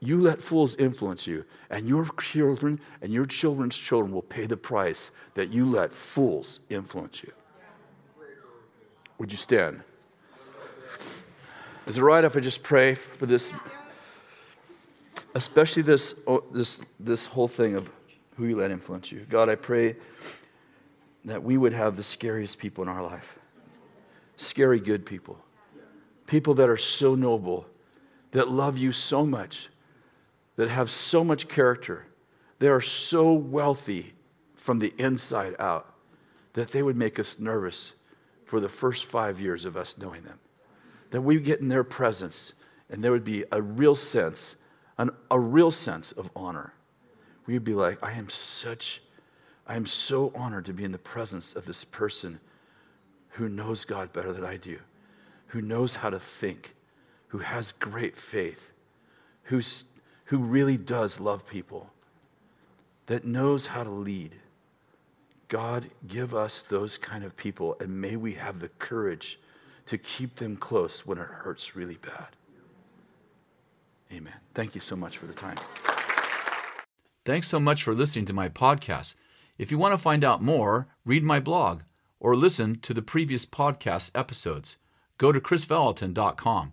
you let fools influence you, and your children and your children's children will pay the price that you let fools influence you. Would you stand? Is it right if I just pray for this, especially this, oh, this, this whole thing of who you let influence you? God, I pray that we would have the scariest people in our life scary good people, people that are so noble, that love you so much, that have so much character, they are so wealthy from the inside out that they would make us nervous for the first five years of us knowing them. That we get in their presence and there would be a real sense, an, a real sense of honor. We'd be like, I am such, I am so honored to be in the presence of this person who knows God better than I do, who knows how to think, who has great faith, who's, who really does love people, that knows how to lead. God, give us those kind of people, and may we have the courage to keep them close when it hurts really bad. Amen. Thank you so much for the time. Thanks so much for listening to my podcast. If you want to find out more, read my blog or listen to the previous podcast episodes. Go to krisvallotton.com.